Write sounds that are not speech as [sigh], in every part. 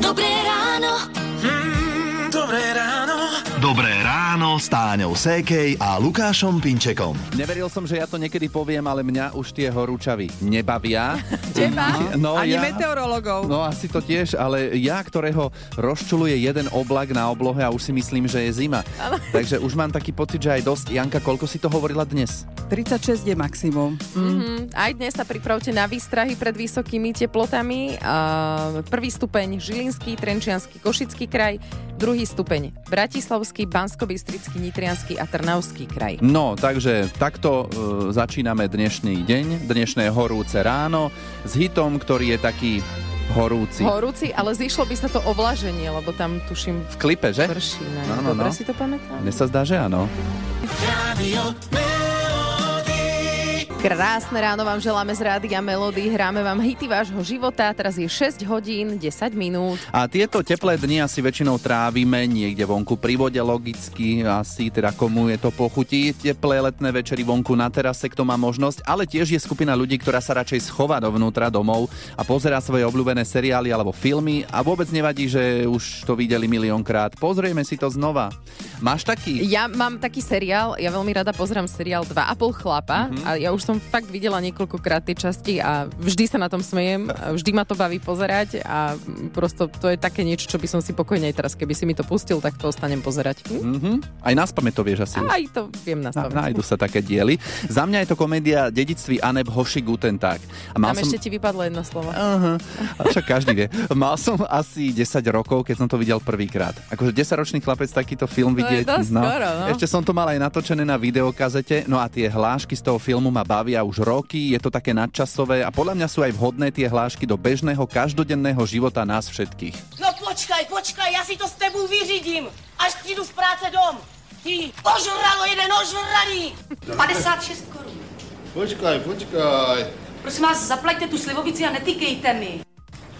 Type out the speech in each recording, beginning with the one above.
Dobré ráno. Ráno s Táňou Sékej a Lukášom Pinčekom. Neveril som, že ja to niekedy poviem, ale mňa už tie horúčavy nebavia. [laughs] Teba? No, Ani ja- meteorologov. No asi to tiež, ale ja, ktorého rozčuluje jeden oblak na oblohe a už si myslím, že je zima. Takže už mám taký pocit, že aj dosť. Janka, koľko si to hovorila dnes? 36 je maximum. Mm, aj dnes sa pripravte na výstrahy pred vysokými teplotami. A prvý stupeň Žilinský, Trenčiansky, Košický kraj, druhý stupeň Bratislavský, Banskobystrický, Nitriansky a Trnavský kraj. No, takže takto e, začíname dnešný deň, dnešné horúce ráno s hitom, ktorý je taký horúci. Horúci, ale zišlo by sa to ovlaženie, lebo tam tuším v klipe, že? prší. Ne? No, no, Dobre no. si to pamätám? Mne sa zdá, že áno. Radio Krásne ráno vám želáme z Rádia Melody, hráme vám hity vášho života, teraz je 6 hodín, 10 minút. A tieto teplé dni asi väčšinou trávime niekde vonku pri vode, logicky asi teda komu je to pochutí. Teplé letné večery vonku na terase, kto má možnosť, ale tiež je skupina ľudí, ktorá sa radšej schová dovnútra domov a pozerá svoje obľúbené seriály alebo filmy a vôbec nevadí, že už to videli miliónkrát. Pozrieme si to znova. Máš taký? Ja mám taký seriál, ja veľmi rada pozerám seriál 2,5 chlapa Mhm. a ja už som fakt videla niekoľkokrát tie časti a vždy sa na tom smejem, vždy ma to baví pozerať a prosto to je také niečo, čo by som si pokojne aj teraz, keby si mi to pustil, tak to ostanem pozerať. Hm? Mhm. Aj nás to vieš asi. Aj to viem Na, nastaviť. nájdu sa také diely. Za mňa je to komédia Dedictví Aneb Hoši Guten Tag. A Tam ešte ti vypadlo jedno slovo. Aha, a však každý vie. Mal som asi 10 rokov, keď som to videl prvýkrát. Akože 10-ročný chlapec takýto film vidieť. dosť skoro, no. Ešte som to mal aj natočené na videokazete, no a tie hlášky z toho filmu ma bavia už roky, je to také nadčasové a podľa mňa sú aj vhodné tie hlášky do bežného každodenného života nás všetkých. No počkaj, počkaj, ja si to s tebou vyřídím, až přijdu z práce dom. Ty, ožralo jeden ožralý. 56 korun. Počkaj, počkaj. Prosím vás, zaplaťte tu slivovici a netýkejte mi.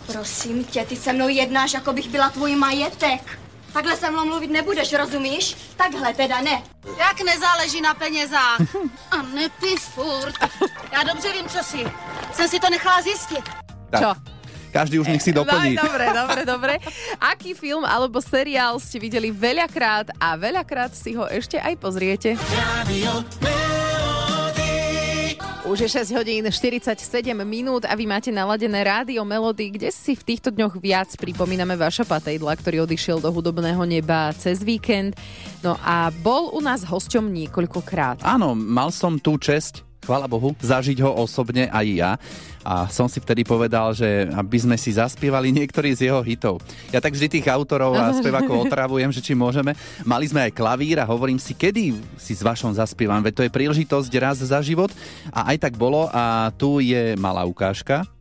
Prosím tě, ty se mnou jednáš, jako bych byla tvůj majetek. Takhle se mnou mluvit nebudeš, rozumíš? Takhle teda ne. Jak nezáleží na penězách. A nepij furt. Já dobře vím, co si. Jsem si to nechala zjistit. Tak, Čo? Každý už nech si doplní. No, dobre, dobre, dobre. Aký film alebo seriál ste videli veľakrát a veľakrát si ho ešte aj pozriete? Radio Už je 6 hodín 47 minút a vy máte naladené rádio Melody, kde si v týchto dňoch viac pripomíname vaša patejdla, ktorý odišiel do hudobného neba cez víkend. No a bol u nás hosťom niekoľkokrát. Áno, mal som tú česť, chvála Bohu, zažiť ho osobne aj ja. A som si vtedy povedal, že aby sme si zaspievali niektorý z jeho hitov. Ja tak vždy tých autorov a spevákov otravujem, že či môžeme. Mali sme aj klavír a hovorím si, kedy si s vašom zaspievam, veď to je príležitosť raz za život. A aj tak bolo a tu je malá ukážka.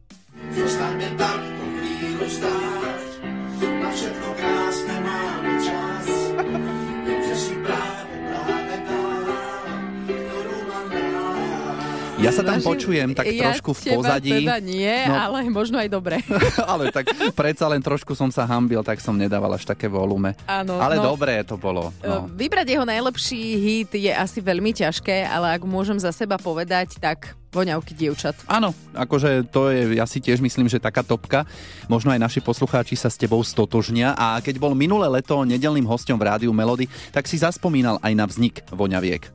Ja sa tam počujem tak ja trošku v pozadí. Teda nie, No. ale možno aj dobre. [laughs] ale tak predsa len trošku som sa hambil, tak som nedával až také volume. Áno, ale no. dobré to bolo. No. Vybrať jeho najlepší hit je asi veľmi ťažké, ale ak môžem za seba povedať, tak voňavky dievčat. Áno, akože to je, ja si tiež myslím, že taká topka. Možno aj naši poslucháči sa s tebou stotožnia. A keď bol minulé leto nedelným hostom v rádiu Melody, tak si zaspomínal aj na vznik voňaviek.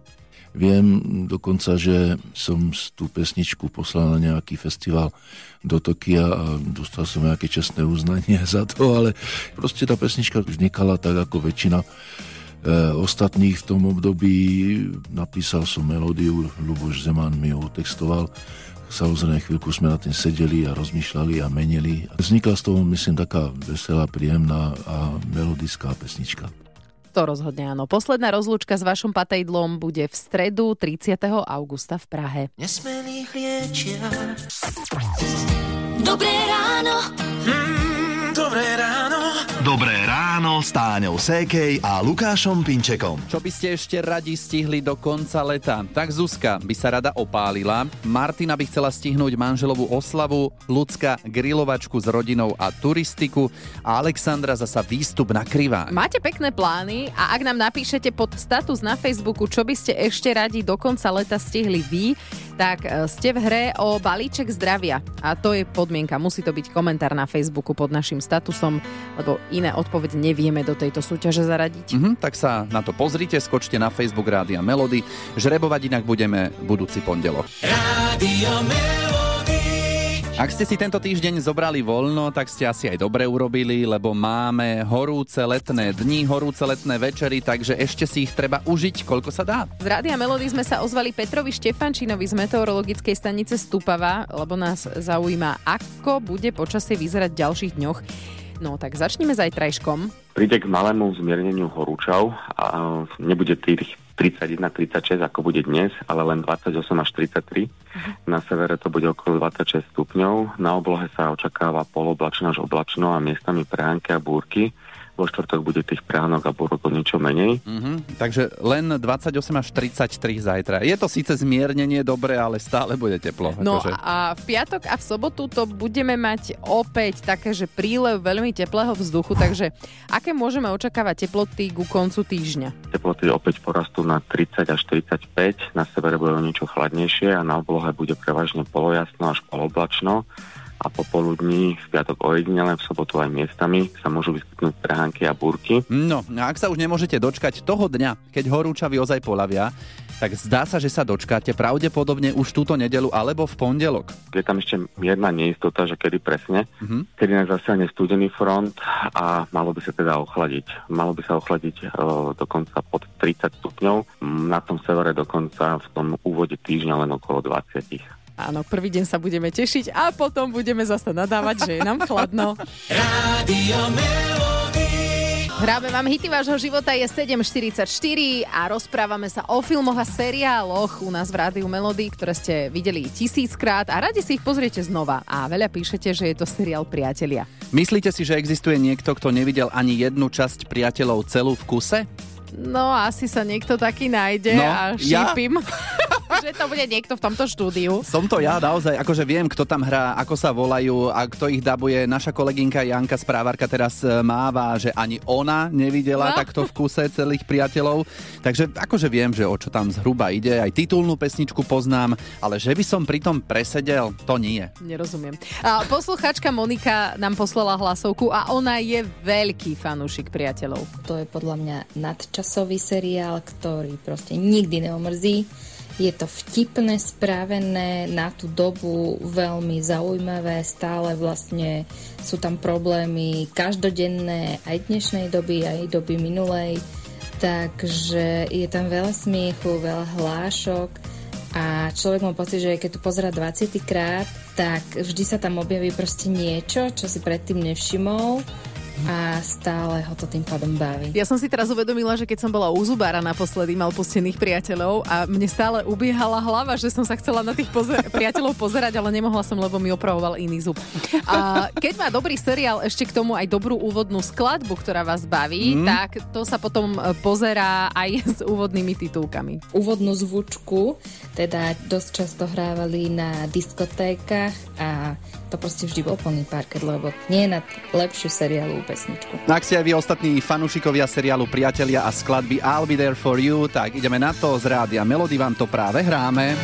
Viem dokonca, že som tú pesničku poslal na nejaký festival do Tokia a dostal som nejaké čestné uznanie [laughs] za to, ale proste tá pesnička vznikala tak ako väčšina e, ostatných v tom období. Napísal som melódiu, Luboš Zeman mi ju textoval. Samozrejme, chvíľku sme na tým sedeli a rozmýšľali a menili. Vznikla z toho, myslím, taká veselá, príjemná a melodická pesnička. To rozhodne áno. Posledná rozlúčka s vašom patejdlom bude v stredu 30. augusta v Prahe. Nesmelých liečia. Dobré ráno. Mm, dobré ráno. Dobré ráno ráno s Táňou Sékej a Lukášom Pinčekom. Čo by ste ešte radi stihli do konca leta? Tak Zuzka by sa rada opálila, Martina by chcela stihnúť manželovú oslavu, Lucka grilovačku s rodinou a turistiku a Alexandra zasa výstup na krivá. Máte pekné plány a ak nám napíšete pod status na Facebooku, čo by ste ešte radi do konca leta stihli vy, tak e, ste v hre o balíček zdravia. A to je podmienka. Musí to byť komentár na Facebooku pod našim statusom, lebo iné odpovede nevieme do tejto súťaže zaradiť. Mhm, tak sa na to pozrite, skočte na Facebook Rádia Melody. Žrebovať inak budeme budúci pondelok. Ak ste si tento týždeň zobrali voľno, tak ste asi aj dobre urobili, lebo máme horúce letné dni, horúce letné večery, takže ešte si ich treba užiť, koľko sa dá. Z Rádia Melody sme sa ozvali Petrovi Štefančinovi z meteorologickej stanice Stupava, lebo nás zaujíma, ako bude počasie vyzerať v ďalších dňoch. No tak začneme zajtrajškom. príde k malému zmierneniu horúčav a nebude tých 31-36, ako bude dnes, ale len 28 až 33. Na severe to bude okolo 26 stupňov. Na oblohe sa očakáva poloblačno až oblačno a miestami prehánky a búrky. Vo štvrtok bude tých prehánok a búrok o niečo menej. Mhm, takže len 28 až 33 zajtra. Je to síce zmiernenie dobre, ale stále bude teplo. No akože. a v piatok a v sobotu to budeme mať opäť také, že prílev veľmi teplého vzduchu, takže aké môžeme očakávať teploty ku koncu týždňa? Teploty opäť porastú na 30 až 45, na severe bude o niečo chladnejšie a na oblohe bude prevažne polojasno až poloblačno a popoludní v piatok ojedinele, v sobotu aj miestami sa môžu vyskytnúť prehánky a búrky. No, a ak sa už nemôžete dočkať toho dňa, keď horúčavy ozaj polavia, tak zdá sa, že sa dočkáte pravdepodobne už túto nedelu alebo v pondelok. Je tam ešte mierna neistota, že kedy presne, Mhm. kedy nás zasiahne studený front a malo by sa teda ochladiť. Malo by sa ochladiť e, dokonca pod 30 stupňov, na tom severe dokonca v tom úvode týždňa len okolo 20. Áno, prvý deň sa budeme tešiť a potom budeme zase nadávať, že je nám chladno. Hráme vám hity vášho života, je 7.44 a rozprávame sa o filmoch a seriáloch u nás v Rádiu Melody, ktoré ste videli tisíckrát a radi si ich pozriete znova. A veľa píšete, že je to seriál Priatelia. Myslíte si, že existuje niekto, kto nevidel ani jednu časť priateľov celú v kuse? No, asi sa niekto taký nájde No, a ja? [laughs] že to bude niekto v tomto štúdiu. Som to ja naozaj, akože viem, kto tam hrá, ako sa volajú a kto ich dabuje. Naša kolegynka Janka Správarka teraz e, máva, že ani ona nevidela No. takto v kuse celých priateľov. Takže akože viem, že o čo tam zhruba ide. Aj titulnú pesničku poznám, ale že by som pri tom presedel, to nie. Nerozumiem. A poslucháčka Monika nám poslala hlasovku a ona je veľký fanúšik priateľov. To je podľa mňa nadčasový seriál, ktorý proste nikdy neomrzí. Je to vtipné, spravené na tú dobu, veľmi zaujímavé, stále vlastne sú tam problémy každodenné aj dnešnej doby, aj doby minulej. Takže je tam veľa smiechu, veľa hlášok. A človek má pocit, že keď tu pozera 20 krát, tak vždy sa tam objaví proste niečo, čo si predtým nevšimol a stále ho to tým pádom baví. Ja som si teraz uvedomila, že keď som bola u Zubára naposledy, mal pustených priateľov a mne stále ubiehala hlava, že som sa chcela na tých pozer- [laughs] priateľov pozerať, ale nemohla som, lebo mi opravoval iný zub. A keď má dobrý seriál, ešte k tomu aj dobrú úvodnú skladbu, ktorá vás baví, Mm. tak to sa potom e, pozerá aj [laughs] s úvodnými titulkami. Úvodnú zvučku teda dosť často hrávali na diskotékach a to proste vždy bol plný parket, lebo nie je na lepšiu seriálovú pesničku. No ak ste aj vy ostatní fanúšikovia seriálu Priatelia a skladby I'll be there for you, tak ideme na to z rádia Melody, vám to práve hráme.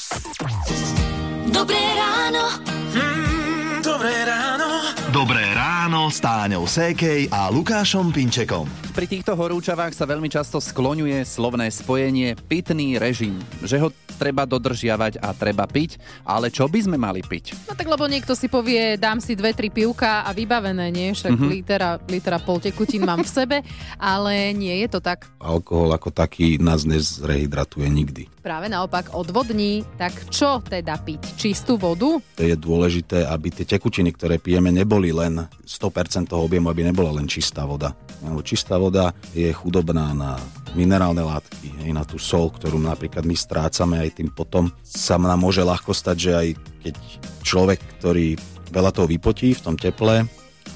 Ráno s Táňou Sékej a Lukášom Pinčekom. Pri týchto horúčavách sa veľmi často skloňuje slovné spojenie pitný režim, že ho treba dodržiavať a treba piť, ale čo by sme mali piť? No tak lebo niekto si povie, dám si dve, tri pivka a vybavené, nie? Však Mhm. litera, litera pol tekutín mám v sebe, ale nie je to tak. Alkohol ako taký nás nezrehydratuje nikdy. Práve naopak odvodní, tak čo teda piť? Čistú vodu? To je dôležité, aby tie tekutiny, ktoré pijeme, neboli len 100% toho objemu, aby nebola len čistá voda. Lebo čistá voda je chudobná na minerálne látky, aj na tú sol, ktorú napríklad my strácame aj tým potom. Sa nám môže ľahko stať, že aj keď človek, ktorý veľa toho vypotí v tom teple,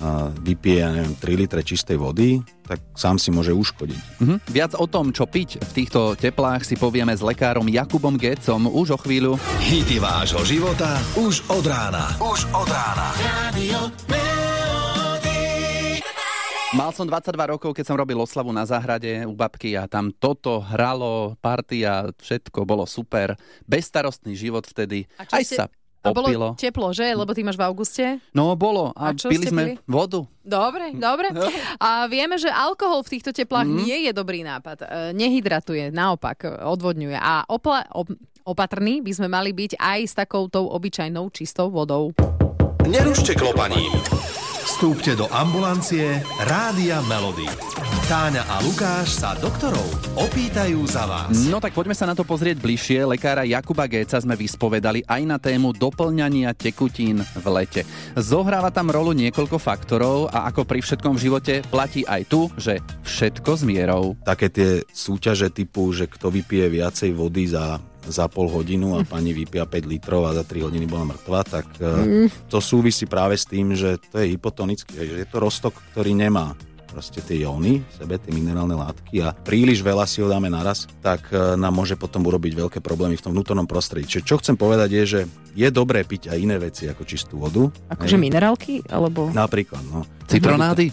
a vypije, ja neviem, 3 litre čistej vody, tak sám si môže uškodiť. Mhm. Viac o tom, čo piť v týchto teplách si povieme s lekárom Jakubom Gecom už o chvíľu. Hity vášho života už od rána. Už od rána. Radio. Mal som 22 rokov, keď som robil oslavu na záhrade u babky a tam toto hralo, partia, všetko bolo super. Bezstarostný život vtedy. A Aj ste- sa A bolo popilo. teplo, že? Lebo ty máš v auguste. No bolo. A, A čo pili sme pili? vodu. Dobre, dobre. A vieme, že alkohol v týchto teplách Mhm. nie je dobrý nápad. E, Nehydratuje, naopak, odvodňuje. A opla- op- opatrní by sme mali byť aj s takoutou obyčajnou čistou vodou. Nerušte klopaním. Vstúpte do ambulancie Rádia Melody. Táňa a Lukáš sa doktorov opýtajú za vás. No tak poďme sa na to pozrieť bližšie. Lekára Jakuba Géca sme vyspovedali aj na tému doplňania tekutín v lete. Zohráva tam rolu niekoľko faktorov a ako pri všetkom v živote platí aj tu, že všetko s mierou. Také tie súťaže typu, že kto vypije viacej vody za, za pol hodinu a pani vypia 5 litrov a za 3 hodiny bola mŕtva, tak mm. to súvisí práve s tým, že to je hypotonický, že je to roztok, ktorý nemá proste tie jóny v sebe, tie minerálne látky a príliš veľa si ho dáme naraz, tak e, nám môže potom urobiť veľké problémy v tom vnútornom prostredí. Čiže čo chcem povedať je, že je dobré piť aj iné veci ako čistú vodu. Akože minerálky? Alebo... Napríklad, no. Citronády?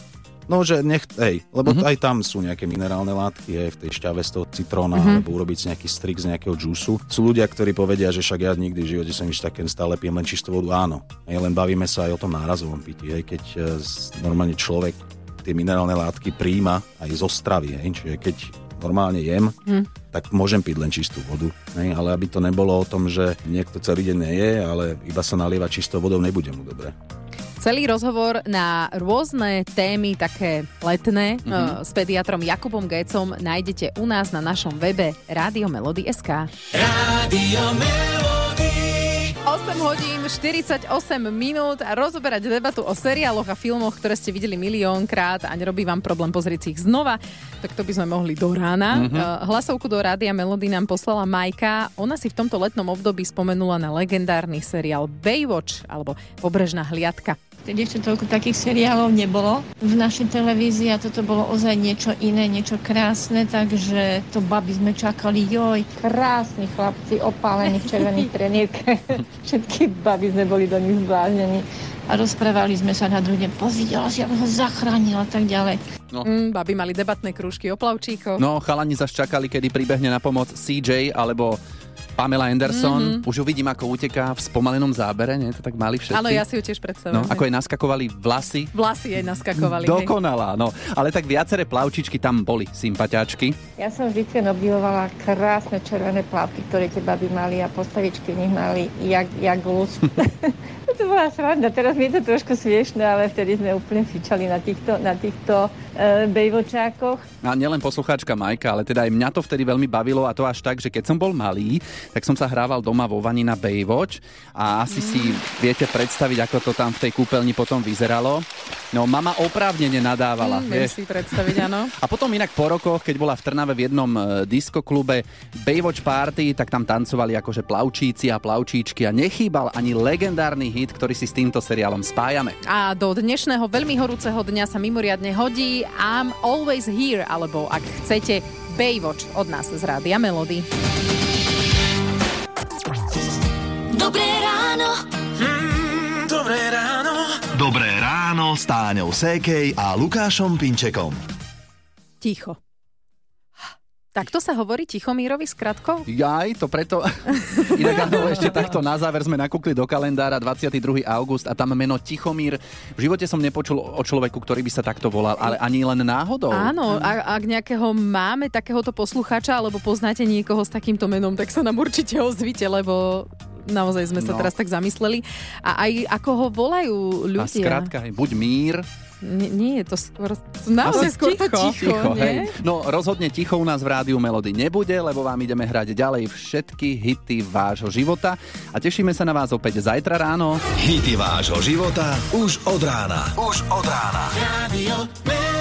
No, že nech, hej, lebo Mhm. uh-huh. aj tam sú nejaké minerálne látky, aj v tej šťave z toho citróna, Mhm. uh-huh. alebo urobiť si nejaký strik z nejakého džúsu. Sú ľudia, ktorí povedia, že však ja nikdy v živote som nič také stále pijem len čistú vodu. Áno, hej, len bavíme sa aj o tom nárazovom pití, hej, keď e, normálne človek tie minerálne látky príjma aj zo stravy, hej, čiže keď normálne jem, Hm. tak môžem piť len čistú vodu. Hej, ale aby to nebolo o tom, že niekto celý deň neje, ale iba sa nalieva čistou vodou, nebude mu dobre. Celý rozhovor na rôzne témy, také letné, mm-hmm. s pediatrom Jakubom Gécom nájdete u nás na našom webe Radio Melody.sk. Radio Melody. 8 hodín, 48 minút a rozoberať debatu o seriáloch a filmoch, ktoré ste videli miliónkrát a nerobí vám problém pozrieť si ich znova, tak to by sme mohli do rána. Mhm. Mm-hmm. Hlasovku do Rádia Melody nám poslala Majka. Ona si v tomto letnom období spomenula na legendárny seriál Baywatch alebo Pobrežná hliadka. Vtedy ešte toľko takých seriálov nebolo v našej televízii a toto bolo ozaj niečo iné, niečo krásne, takže to baby sme čakali, joj, krásni chlapci, opálení v červených [laughs] trenírkach. [laughs] Všetky baby sme boli do nich zbláznení a rozprávali sme sa na druhý deň, pozvidela si, ako ho zachránil a tak ďalej. No. Mm, baby mali debatné krúžky o plavčíkoch. No, chalani zaš čakali, kedy pribehne na pomoc CJ alebo Pamela Anderson. Mhm. Už ju vidím, ako uteká v spomalenom zábere, nie? To tak mali všetci. Áno, ja si ju tiež predstavujem. No, ako jej naskakovali vlasy. Vlasy jej naskakovali. Dokonalá, no. Ale tak viaceré plavčičky tam boli, sympatiačky. Ja som vždy obdivovala krásne červené plavky, ktoré tie baby mali a postavičky v nich mali jak, jak lus. [laughs] to bola sranda, teraz mi je to trošku smiešne, ale vtedy sme úplne fičali na týchto, na týchto e, bejvočákoch. A nielen poslucháčka Majka, ale teda aj mňa to vtedy veľmi bavilo a to až tak, že keď som bol malý, tak som sa hrával doma vo vani na Baywatch a asi si viete predstaviť, ako to tam v tej kúpeľni potom vyzeralo. No, mama oprávnene nadávala. Mm, si predstaviť, áno. [laughs] A potom inak po rokoch, keď bola v Trnave v jednom e, diskoklube Baywatch Party, tak tam tancovali akože plavčíci a plavčíčky a nechýbal ani legendárny hit, ktorý si s týmto seriálom spájame. A do dnešného veľmi horúceho dňa sa mimoriadne hodí I'm Always Here, alebo ak chcete Baywatch od nás z Rádia Melody. Dobré ráno. Mm, dobré ráno. Dobré ráno s Táňou Sékej a Lukášom Pinčekom. Ticho. Takto sa hovorí Tichomírovi s kratkou? Jaj, to preto... [laughs] Inak áno, ešte takto na záver sme nakúkli do kalendára 22. august a tam meno Tichomír. V živote som nepočul o človeku, ktorý by sa takto volal, ale ani len náhodou. Áno, a, ak nejakého máme takéhoto posluchača alebo poznáte niekoho s takýmto menom, tak sa nám určite ozvite, lebo naozaj sme sa No. teraz tak zamysleli. A aj ako ho volajú A ľudia. skrátka, hej, buď mír, Nie, nie je to skôr... Naozaj skôr to ticho, hej. nie? No rozhodne ticho u nás v rádiu Melody nebude, lebo vám ideme hrať ďalej všetky hity vášho života a tešíme sa na vás opäť zajtra ráno. Hity vášho života už od rána. Už od rána. Radio Melody.